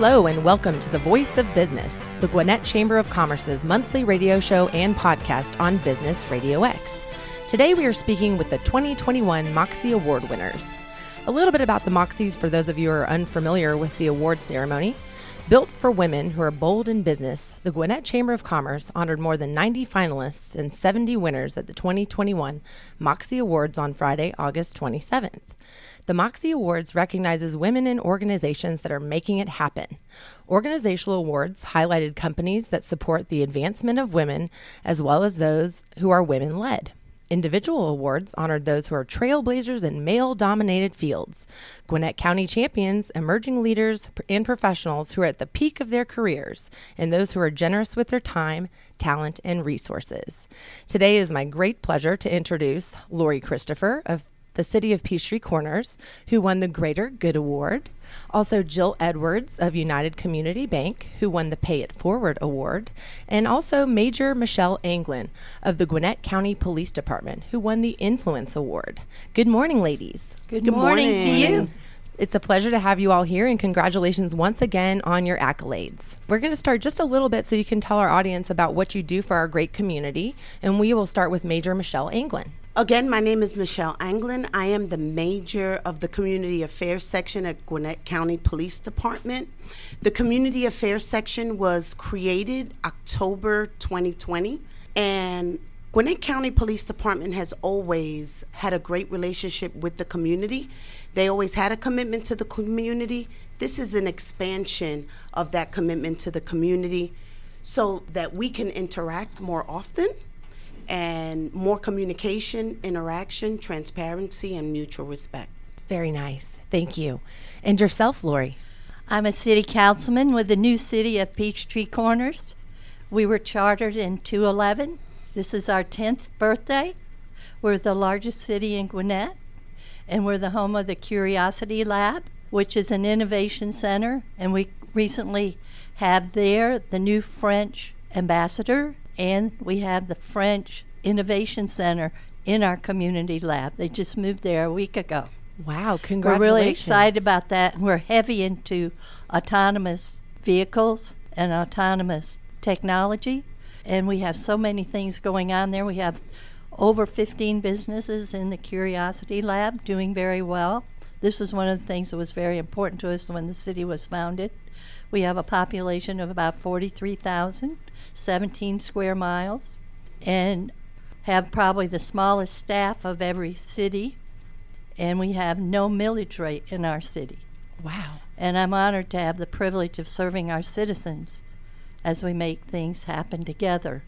Hello, and welcome to the Voice of Business, the Gwinnett Chamber of Commerce's monthly radio show and podcast on Business RadioX. Today, we are speaking with the 2021 Moxie Award winners. A little bit about the Moxies for those of you who are unfamiliar with the award ceremony. Built for women who are bold in business, the Gwinnett Chamber of Commerce honored more than 90 finalists and 70 winners at the 2021 Moxie Awards on Friday, August 27th. The Moxie Awards recognizes women in organizations that are making it happen. Organizational awards highlighted companies that support the advancement of women as well as those who are women led. Individual awards honored those who are trailblazers in male dominated fields, Gwinnett County champions, emerging leaders, and professionals who are at the peak of their careers, and those who are generous with their time, talent, and resources. Today is my great pleasure to introduce Lorri Christopher of the City of Peachtree Corners, who won the Greater Good Award. Also, Jill Edwards of United Community Bank, who won the Pay It Forward Award. And also, Major Michelle Anglin of the Gwinnett County Police Department, who won the Influence Award. Good morning, ladies. Good, Good morning, morning to you. It's a pleasure to have you all here, and congratulations once again on your accolades. We're going to start just a little bit so you can tell our audience about what you do for our great community, and we will start with Major Michelle Anglin. Again, my name is Michelle Anglin. I am the major of the Community Affairs section at Gwinnett County Police Department. The Community Affairs section was created October 2020, and Gwinnett County Police Department has always had a great relationship with the community. They always had a commitment to the community. This is an expansion of that commitment to the community so that we can interact more often and more communication, interaction, transparency, and mutual respect. Very nice. Thank you. And yourself, Lorri? I'm a city councilman with the new city of Peachtree Corners. We were chartered in 2011. This is our 10th birthday. We're the largest city in Gwinnett, and we're the home of the Curiosity Lab, which is an innovation center. And we recently have there the new French ambassador and we have the French Innovation Center in our community lab. They just moved there a week ago. Wow, congratulations. We're really excited about that. And We're heavy into autonomous vehicles and autonomous technology. And we have so many things going on there. We have over 15 businesses in the Curiosity Lab doing very well. This was one of the things that was very important to us when the city was founded. We have a population of about 43,000, 17 square miles, and have probably the smallest staff of every city. And we have no millage rate in our city. Wow. And I'm honored to have the privilege of serving our citizens as we make things happen together.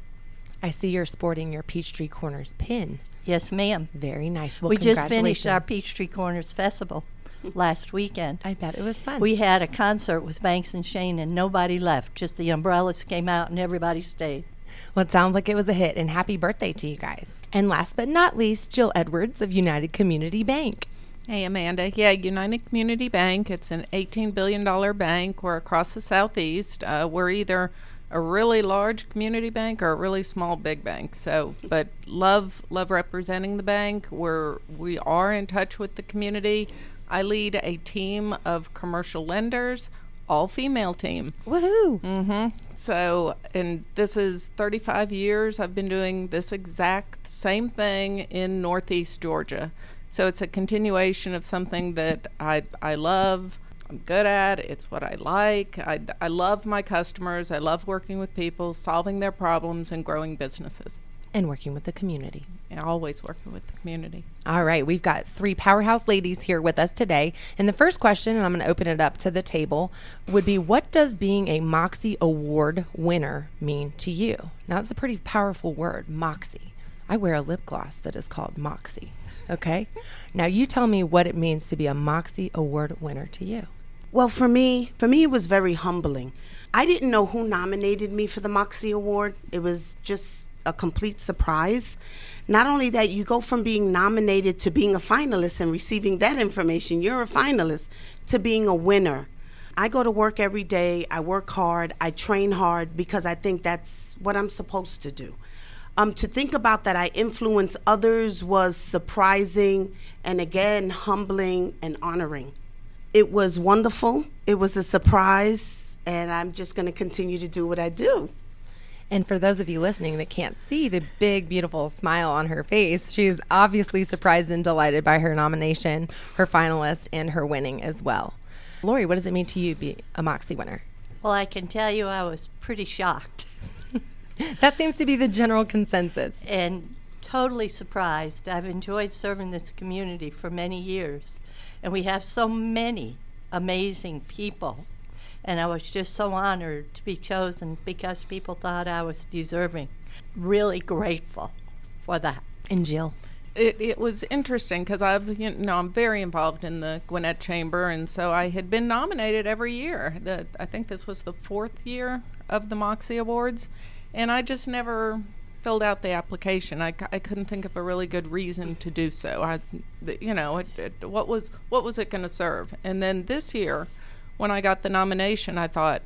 I see you're sporting your Peachtree Corners pin. Yes, ma'am. Very nice. Well, we just finished our Peachtree Corners Festival last weekend. I bet it was fun. We had a concert with Banks and Shane, and nobody left. Just the umbrellas came out, and everybody stayed. Well, it sounds like it was a hit, and happy birthday to you guys. And last but not least, Jill Edwards of United Community Bank. Hey, Amanda. Yeah, United Community Bank. It's an $18 billion bank. We're across the southeast. Uh, we're either a really large community bank or a really small big bank. So, but love love representing the bank. We're we are in touch with the community. I lead a team of commercial lenders, all female team. Woohoo! Mm-hmm. So, and this is 35 years I've been doing this exact same thing in Northeast Georgia. So it's a continuation of something that I I love. I'm good at. It's what I like. I, I love my customers. I love working with people, solving their problems, and growing businesses and working with the community. And always working with the community. All right, we've got three powerhouse ladies here with us today. And the first question, and I'm going to open it up to the table, would be what does being a Moxie Award winner mean to you? Now, that's a pretty powerful word, Moxie. I wear a lip gloss that is called Moxie. Okay? now, you tell me what it means to be a Moxie Award winner to you. Well, for me, for me, it was very humbling. I didn't know who nominated me for the Moxie Award. It was just a complete surprise. Not only that, you go from being nominated to being a finalist and receiving that information, you're a finalist, to being a winner. I go to work every day, I work hard, I train hard because I think that's what I'm supposed to do. Um, to think about that I influence others was surprising and again humbling and honoring. It was wonderful. It was a surprise, and I'm just going to continue to do what I do. And for those of you listening that can't see the big, beautiful smile on her face, she's obviously surprised and delighted by her nomination, her finalist, and her winning as well. Lorri, what does it mean to you to be a Moxie winner? Well, I can tell you I was pretty shocked that seems to be the general consensus. and totally surprised. I've enjoyed serving this community for many years, and we have so many amazing people. And I was just so honored to be chosen because people thought I was deserving. Really grateful for that. And Jill. it, it was interesting because I've you know I'm very involved in the Gwinnett Chamber, and so I had been nominated every year. The, I think this was the fourth year of the Moxie Awards, and I just never filled out the application. I, I couldn't think of a really good reason to do so. I, you know, it, it, what was what was it going to serve? And then this year, when I got the nomination, I thought,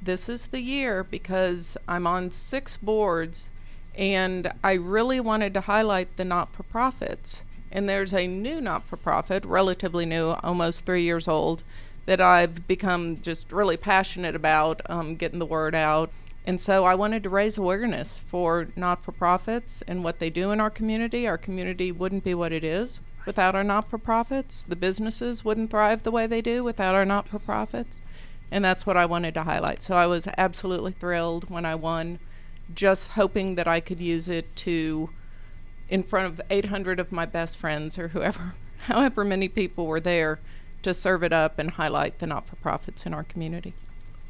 this is the year because I'm on six boards and I really wanted to highlight the not for profits. And there's a new not for profit, relatively new, almost three years old, that I've become just really passionate about um, getting the word out. And so I wanted to raise awareness for not for profits and what they do in our community. Our community wouldn't be what it is without our not for profits. The businesses wouldn't thrive the way they do without our not for profits. And that's what I wanted to highlight. So I was absolutely thrilled when I won, just hoping that I could use it to, in front of 800 of my best friends or whoever, however many people were there, to serve it up and highlight the not for profits in our community.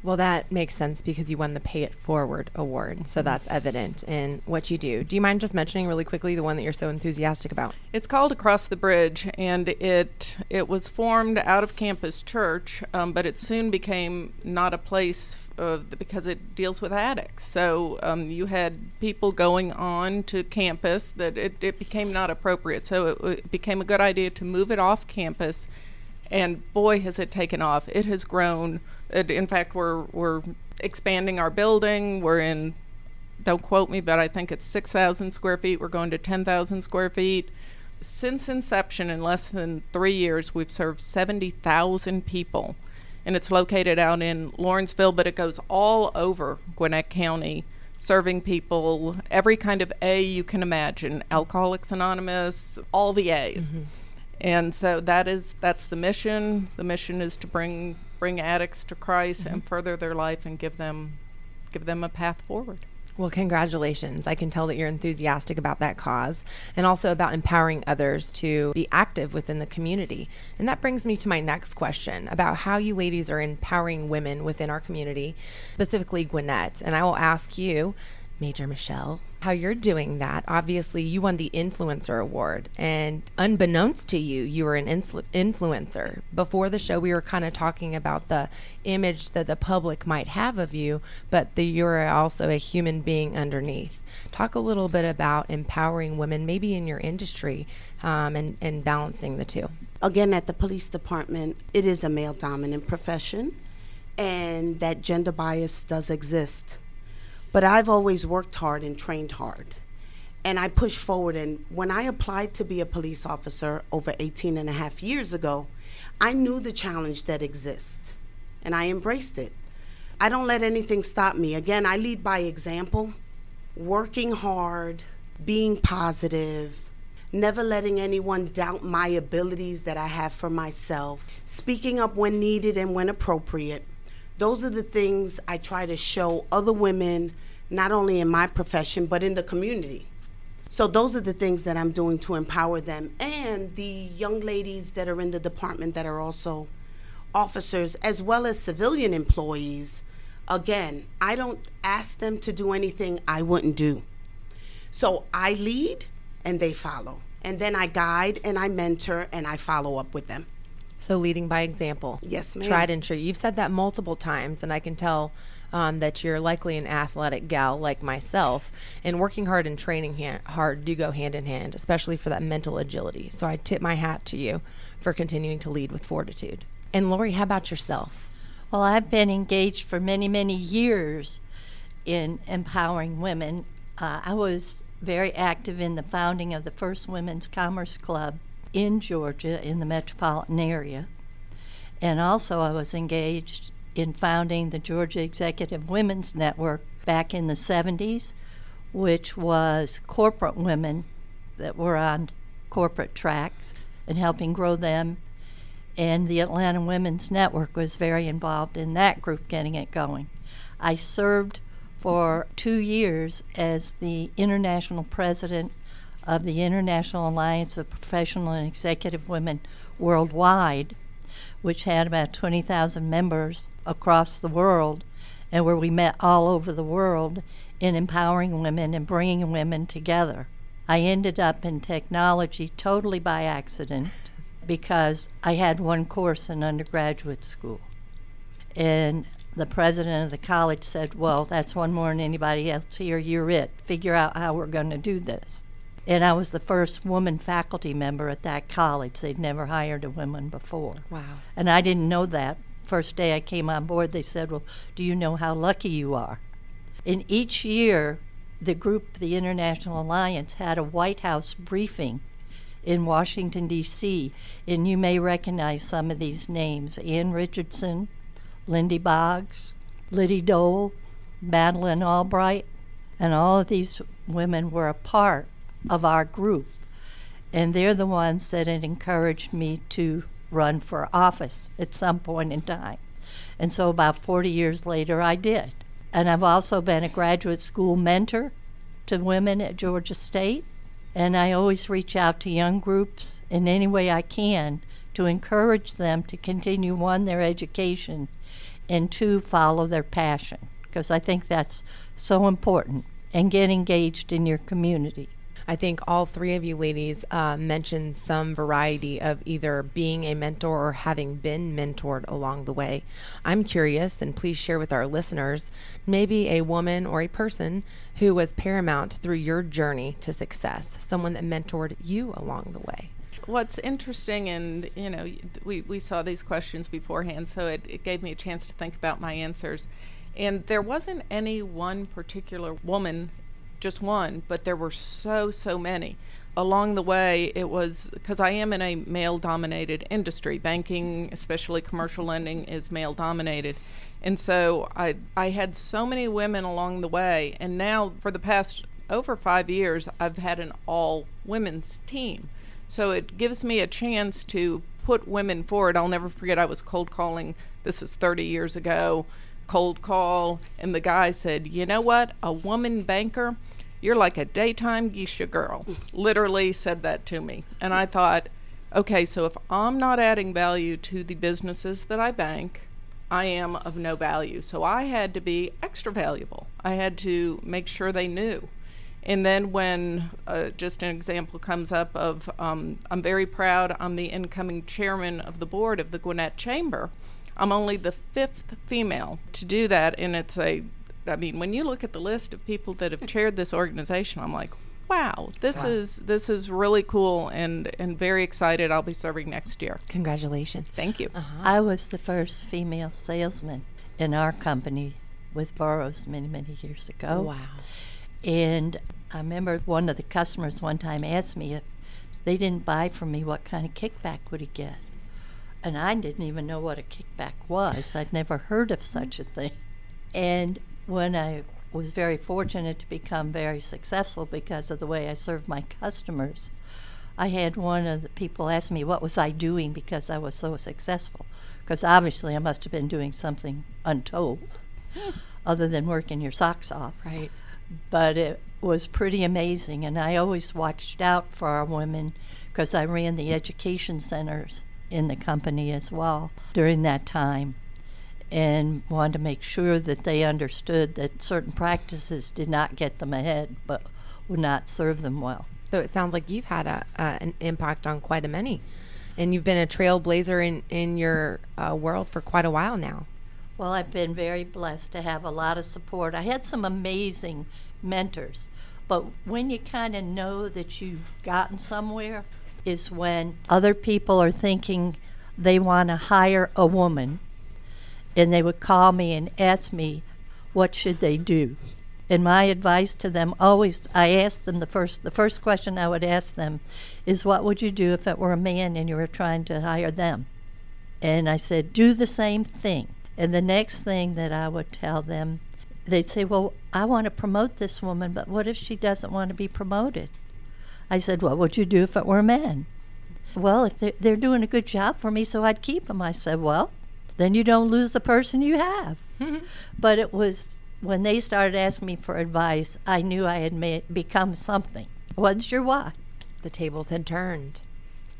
Well, that makes sense because you won the Pay It Forward award. So that's evident in what you do. Do you mind just mentioning really quickly the one that you're so enthusiastic about? It's called Across the Bridge, and it it was formed out of Campus Church, um, but it soon became not a place uh, because it deals with addicts. So um, you had people going on to campus that it, it became not appropriate. So it, it became a good idea to move it off campus, and boy has it taken off. It has grown. It, in fact, we're we're expanding our building. We're in don't quote me, but I think it's 6,000 square feet. We're going to 10,000 square feet. Since inception, in less than three years, we've served 70,000 people. And it's located out in Lawrenceville, but it goes all over Gwinnett County, serving people every kind of A you can imagine Alcoholics Anonymous, all the A's. Mm-hmm. And so that is that's the mission. The mission is to bring bring addicts to Christ and mm-hmm. further their life and give them give them a path forward. Well, congratulations. I can tell that you're enthusiastic about that cause and also about empowering others to be active within the community. And that brings me to my next question about how you ladies are empowering women within our community, specifically Gwinnett. And I will ask you, Major Michelle, how you're doing that. Obviously, you won the Influencer Award, and unbeknownst to you, you were an influencer. Before the show, we were kind of talking about the image that the public might have of you, but that you're also a human being underneath. Talk a little bit about empowering women, maybe in your industry, um, and, and balancing the two. Again, at the police department, it is a male dominant profession, and that gender bias does exist. But I've always worked hard and trained hard. And I pushed forward. And when I applied to be a police officer over 18 and a half years ago, I knew the challenge that exists. And I embraced it. I don't let anything stop me. Again, I lead by example, working hard, being positive, never letting anyone doubt my abilities that I have for myself, speaking up when needed and when appropriate. Those are the things I try to show other women, not only in my profession, but in the community. So, those are the things that I'm doing to empower them and the young ladies that are in the department that are also officers, as well as civilian employees. Again, I don't ask them to do anything I wouldn't do. So, I lead and they follow. And then I guide and I mentor and I follow up with them. So leading by example. Yes, ma'am. Tried and true. You've said that multiple times, and I can tell um, that you're likely an athletic gal like myself. And working hard and training ha- hard do go hand in hand, especially for that mental agility. So I tip my hat to you for continuing to lead with fortitude. And Lorri, how about yourself? Well, I've been engaged for many, many years in empowering women. Uh, I was very active in the founding of the first Women's Commerce Club in Georgia in the metropolitan area. And also, I was engaged in founding the Georgia Executive Women's Network back in the 70s, which was corporate women that were on corporate tracks and helping grow them. And the Atlanta Women's Network was very involved in that group getting it going. I served for two years as the international president of the International Alliance of Professional and Executive Women Worldwide, which had about 20,000 members across the world, and where we met all over the world in empowering women and bringing women together. I ended up in technology totally by accident because I had one course in undergraduate school. And the president of the college said, Well, that's one more than anybody else here. You're it. Figure out how we're going to do this. And I was the first woman faculty member at that college. They'd never hired a woman before. Wow. And I didn't know that. First day I came on board, they said, Well, do you know how lucky you are? In each year, the group, the International Alliance, had a White House briefing in Washington, D.C., and you may recognize some of these names Ann Richardson, Lindy Boggs, Liddy Dole, Madeleine Albright, and all of these women were a part of our group. And they're the ones that had encouraged me to run for office at some point in time. And so about 40 years later, I did. And I've also been a graduate school mentor to women at Georgia State. And I always reach out to young groups in any way I can to encourage them to continue, one, their education, and two, follow their passion, because I think that's so important, and get engaged in your community. I think all three of you ladies uh, mentioned some variety of either being a mentor or having been mentored along the way. I'm curious, and please share with our listeners maybe a woman or a person who was paramount through your journey to success, someone that mentored you along the way. What's interesting, and you know, we, we saw these questions beforehand, so it, it gave me a chance to think about my answers. And there wasn't any one particular woman just one, but there were so, so many. Along the way, it was because I am in a male dominated industry. Banking, especially commercial lending, is male dominated. And so I, I had so many women along the way. And now, for the past over five years, I've had an all women's team. So it gives me a chance to put women forward. I'll never forget, I was cold calling, this is 30 years ago, cold call, and the guy said, You know what? A woman banker, you're like a daytime geisha girl. Literally said that to me. And I thought, okay, so if I'm not adding value to the businesses that I bank, I am of no value. So I had to be extra valuable. I had to make sure they knew. And then when uh, just an example comes up of, um, I'm very proud, I'm the incoming chairman of the board of the Gwinnett Chamber. I'm only the fifth female to do that, and it's a I mean, when you look at the list of people that have chaired this organization, I'm like, wow, this wow. is this is really cool and and very excited. I'll be serving next year. Congratulations! Thank you. Uh-huh. I was the first female salesman in our company with Burroughs many many years ago. Wow! And I remember one of the customers one time asked me if they didn't buy from me, what kind of kickback would he get? And I didn't even know what a kickback was. I'd never heard of such a thing. And when I was very fortunate to become very successful because of the way I served my customers, I had one of the people ask me what was I doing because I was so successful. Because obviously I must have been doing something untold, hmm. other than working your socks off. Right. But it was pretty amazing, and I always watched out for our women because I ran the education centers in the company as well during that time and wanted to make sure that they understood that certain practices did not get them ahead but would not serve them well. So it sounds like you've had a, uh, an impact on quite a many, and you've been a trailblazer in in your uh, world for quite a while now. Well, I've been very blessed to have a lot of support. I had some amazing mentors, but when you kind of know that you've gotten somewhere, is when other people are thinking they want to hire a woman and they would call me and ask me what should they do and my advice to them always i asked them the first the first question i would ask them is what would you do if it were a man and you were trying to hire them And I said, do the same thing. And the next thing that I would tell them, they'd say, Well, I want to promote this woman, but what if she doesn't want to be promoted? I said, What would you do if it were a man? Well, if they're, they're doing a good job for me, so I'd keep them. I said, Well, then you don't lose the person you have. but it was when they started asking me for advice, I knew I had made, become something. I wasn't why. The tables had turned.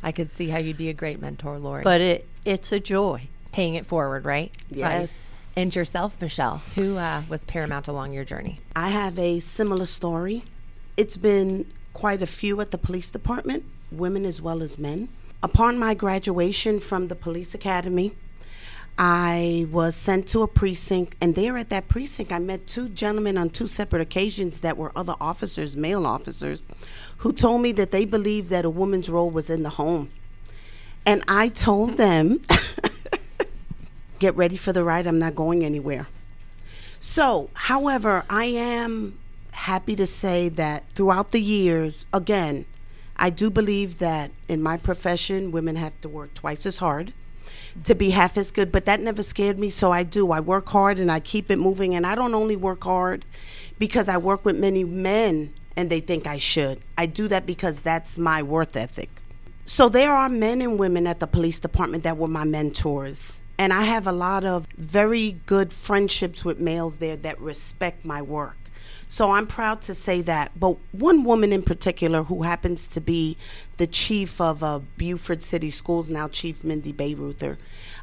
I could see how you'd be a great mentor, Lorri. But it, it's a joy. paying it forward, right? Yes. And yourself, Michelle, who uh, was paramount along your journey? I have a similar story. It's been quite a few at the police department, women as well as men. Upon my graduation from the police academy, I was sent to a precinct, and there at that precinct, I met two gentlemen on two separate occasions that were other officers, male officers, who told me that they believed that a woman's role was in the home. And I told them, get ready for the ride, I'm not going anywhere. So, however, I am happy to say that throughout the years, again, I do believe that in my profession, women have to work twice as hard to be half as good, but that never scared me, so I do. I work hard and I keep it moving, and I don't only work hard because I work with many men and they think I should. I do that because that's my worth ethic. So there are men and women at the police department that were my mentors. And I have a lot of very good friendships with males there that respect my work. So I'm proud to say that. But one woman in particular who happens to be the chief of uh, Buford City Schools, now Chief Mindy Bayreuther,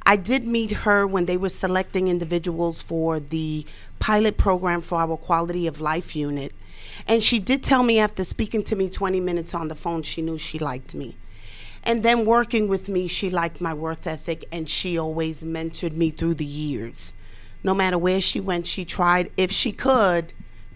I did meet her when they were selecting individuals for the pilot program for our quality of life unit. And she did tell me after speaking to me 20 minutes on the phone, she knew she liked me. And then working with me, she liked my worth ethic and she always mentored me through the years. No matter where she went, she tried, if she could,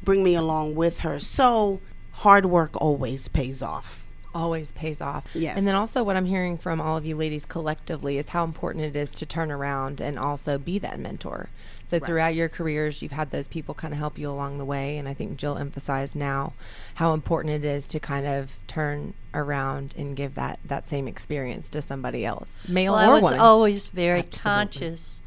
bring me along with her. So hard work always pays off. Always pays off. Yes. And then also, what I'm hearing from all of you ladies collectively is how important it is to turn around and also be that mentor. So, throughout your careers, you've had those people kind of help you along the way. And I think Jill emphasized now how important it is to kind of turn around and give that, that same experience to somebody else, male Well, or I was woman. always very Absolutely. conscious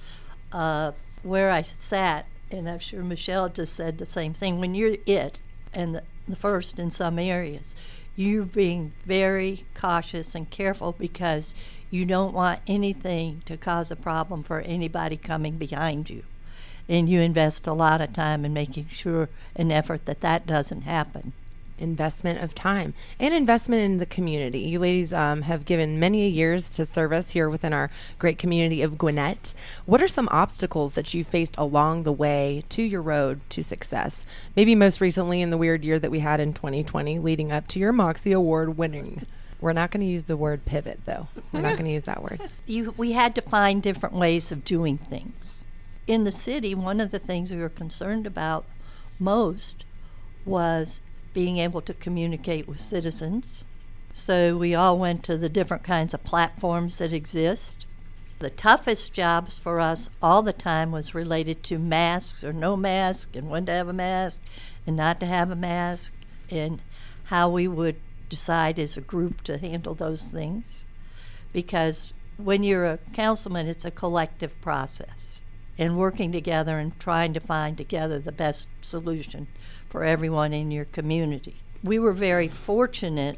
of where I sat, and I'm sure Michelle just said the same thing. When you're it and the, first in some areas, you're being very cautious and careful because you don't want anything to cause a problem for anybody coming behind you. And you invest a lot of time in making sure and effort that that doesn't happen. Investment of time and investment in the community. You ladies um, have given many years to service here within our great community of Gwinnett. What are some obstacles that you faced along the way to your road to success? Maybe most recently in the weird year that we had in 2020, leading up to your Moxie Award winning. We're not going to use the word pivot, though. We're not going to use that word. you, we had to find different ways of doing things. In the city, one of the things we were concerned about most was being able to communicate with citizens. So we all went to the different kinds of platforms that exist. The toughest jobs for us all the time was related to masks or no mask, and when to have a mask and not to have a mask, and how we would decide as a group to handle those things because when you're a councilman, it's a collective process and working together and trying to find together the best solution for everyone in your community. We were very fortunate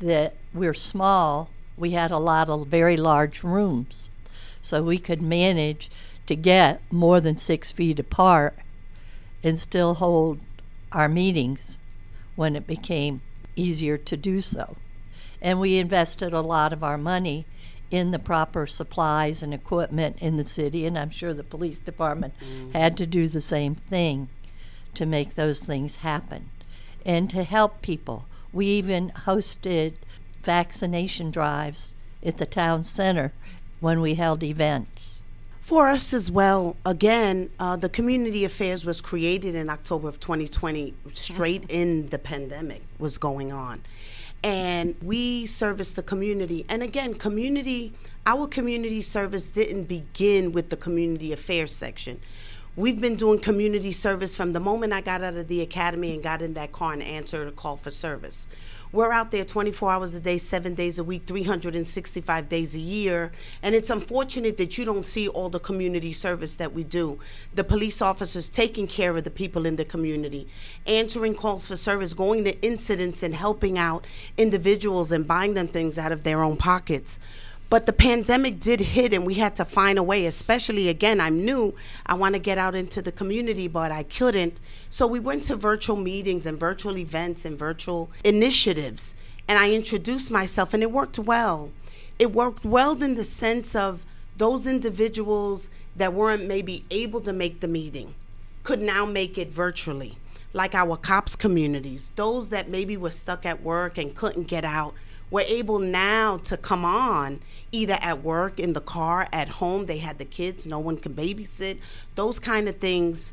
that we're small. We had a lot of very large rooms, so we could manage to get more than six feet apart and still hold our meetings when it became easier to do so. And we invested a lot of our money in the proper supplies and equipment in the city, and I'm sure the police department mm-hmm. had to do the same thing to make those things happen and to help people. We even hosted vaccination drives at the town center when we held events. For us as well, again, uh, the community affairs was created in October of 2020, straight in the pandemic was going on. And we service the community. And again, community, our community service didn't begin with the community affairs section. We've been doing community service from the moment I got out of the academy and got in that car and answered a call for service. We're out there 24 hours a day, seven days a week, 365 days a year. And it's unfortunate that you don't see all the community service that we do. The police officers taking care of the people in the community, answering calls for service, going to incidents and helping out individuals and buying them things out of their own pockets. But the pandemic did hit, and we had to find a way, especially again, I'm new. I want to get out into the community, but I couldn't. So we went to virtual meetings and virtual events and virtual initiatives. And I introduced myself, and it worked well. It worked well in the sense of those individuals that weren't maybe able to make the meeting could now make it virtually, like our COPS communities, those that maybe were stuck at work and couldn't get out were able now to come on either at work, in the car, at home. They had the kids, no one can babysit. Those kind of things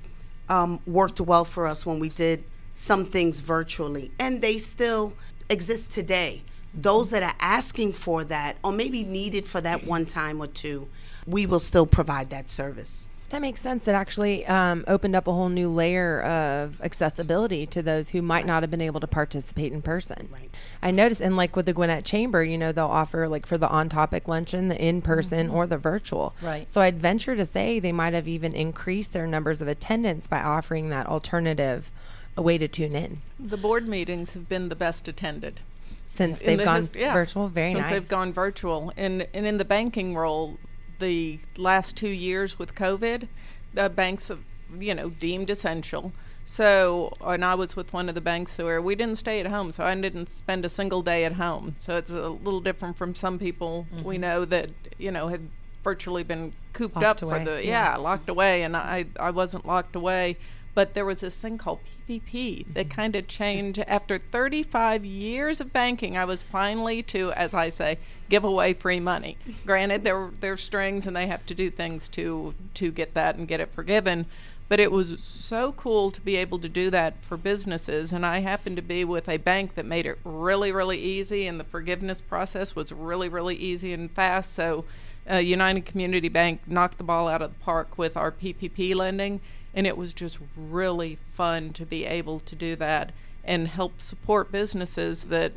um, worked well for us when we did some things virtually, and they still exist today. Those that are asking for that, or maybe needed for that one time or two, we will still provide that service. That makes sense. It actually um, opened up a whole new layer of accessibility to those who might not have been able to participate in person. Right. I noticed, and like with the Gwinnett Chamber, you know, they'll offer like for the on topic luncheon, the in person or the virtual. Right. So I'd venture to say they might have even increased their numbers of attendance by offering that alternative a way to tune in The board meetings have been the best attended. since they've the gone hist- yeah, virtual. Very since nice. they've gone virtual, and and in the banking role, the last two years with COVID, the banks have you know deemed essential. So, and I was with one of the banks where we didn't stay at home, so I didn't spend a single day at home. So it's a little different from some people Mm-hmm. we know that you know have virtually been cooped Locked up away, for the yeah. yeah locked away, and I I wasn't locked away. But there was this thing called PPP that kind of changed after 35 years of banking. I was finally to, as I say, give away free money. Granted, there there are strings, and they have to do things to to get that and get it forgiven. But it was so cool to be able to do that for businesses. And I happened to be with a bank that made it really, really easy, and the forgiveness process was really, really easy and fast. So, uh, United Community Bank knocked the ball out of the park with our PPP lending, and it was just really fun to be able to do that and help support businesses that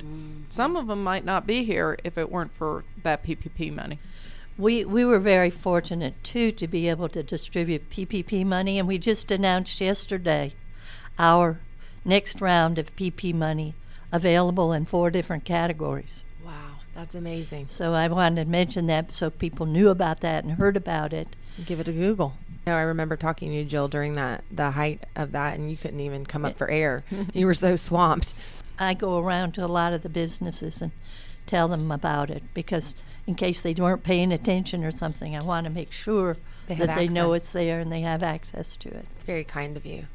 some of them might not be here if it weren't for that PPP money. We, we were very fortunate too to be able to distribute PPP money, and we just announced yesterday our next round of PP money available in four different categories. wow, that's amazing. So I wanted to mention that so people knew about that and heard about it. Give it a Google. No, I remember talking to you, Jill, during that the height of that, and you couldn't even come up for air. you were so swamped. I go around to a lot of the businesses and tell them about it because in case they weren't paying attention or something, I want to make sure They that they know it's there and they have access to it. It's very kind of you.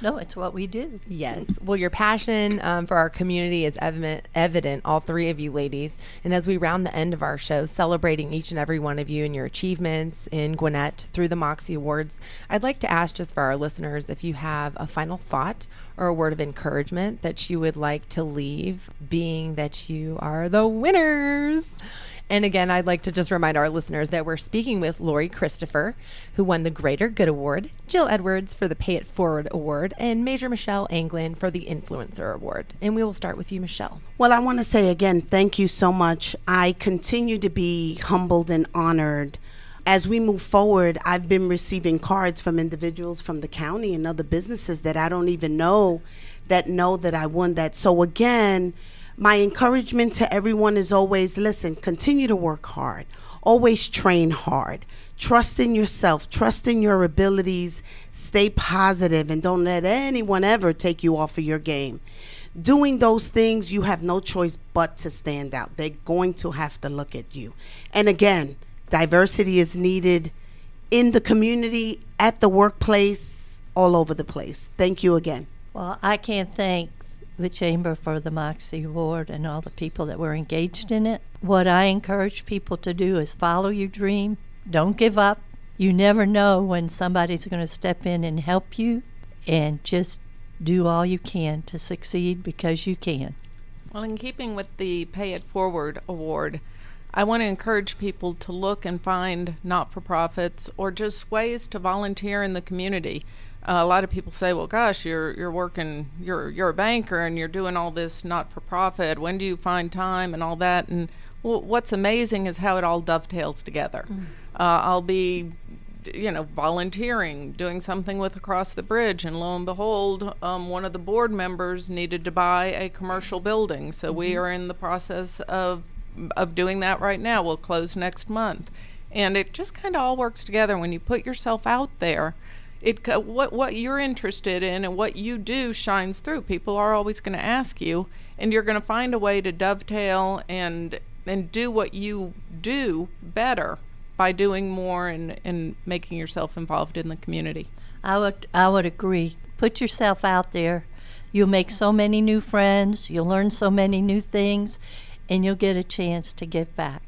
No, it's what we do. Yes. Well, your passion um, for our community is evident, evident, all three of you ladies. And as we round the end of our show, celebrating each and every one of you and your achievements in Gwinnett through the Moxie Awards, I'd like to ask just for our listeners if you have a final thought or a word of encouragement that you would like to leave, being that you are the winners. And again, I'd like to just remind our listeners that we're speaking with Lorri Christopher, who won the Greater Good Award, Jill Edwards for the Pay It Forward Award, and Major Michelle Anglin for the Influencer Award. And we will start with you, Michelle. Well, I want to say again, thank you so much. I continue to be humbled and honored. As we move forward, I've been receiving cards from individuals from the county and other businesses that I don't even know that know that I won that. So, again, my encouragement to everyone is always listen, continue to work hard, always train hard. Trust in yourself, trust in your abilities, stay positive, and don't let anyone ever take you off of your game doing those things, you have no choice but to stand out. They're going to have to look at you. And again, diversity is needed in the community, at the workplace, all over the place. Thank you again. Well, I can't thank the Chamber for the Moxie Award and all the people that were engaged in it. What I encourage people to do is follow your dream. Don't give up. You never know when somebody's going to step in and help you, and just do all you can to succeed because you can. Well, in keeping with the Pay It Forward award, I want to encourage people to look and find not for profits or just ways to volunteer in the community. uh, a lot of people say, "Well, gosh, you're you're working, you're you're a banker, and you're doing all this not for profit. When do you find time and all that?" And well, what's amazing is how it all dovetails together. Mm. Uh, I'll be, you know, volunteering, doing something with Across the Bridge, and lo and behold, um, one of the board members needed to buy a commercial building, so mm-hmm. we are in the process of of doing that right now. We'll close next month, and it just kind of all works together when you put yourself out there it what what you're interested in and what you do shines through. People are always going to ask you, and you're going to find a way to dovetail and and do what you do better by doing more and and making yourself involved in the community. I would I would agree. Put yourself out there. You'll make so many new friends. You'll learn so many new things, and you'll get a chance to give back.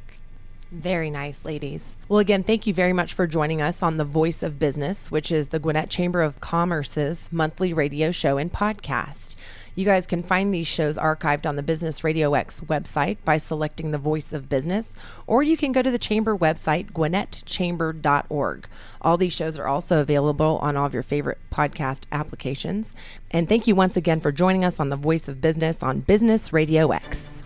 Very nice, ladies. Well, again, thank you very much for joining us on The Voice of Business, which is the Gwinnett Chamber of Commerce's monthly radio show and podcast. You guys can find these shows archived on the Business RadioX website by selecting the Voice of Business, or you can go to the Chamber website, gwinnettchamber.org. All these shows are also available on all of your favorite podcast applications. And thank you once again for joining us on the Voice of Business on Business RadioX.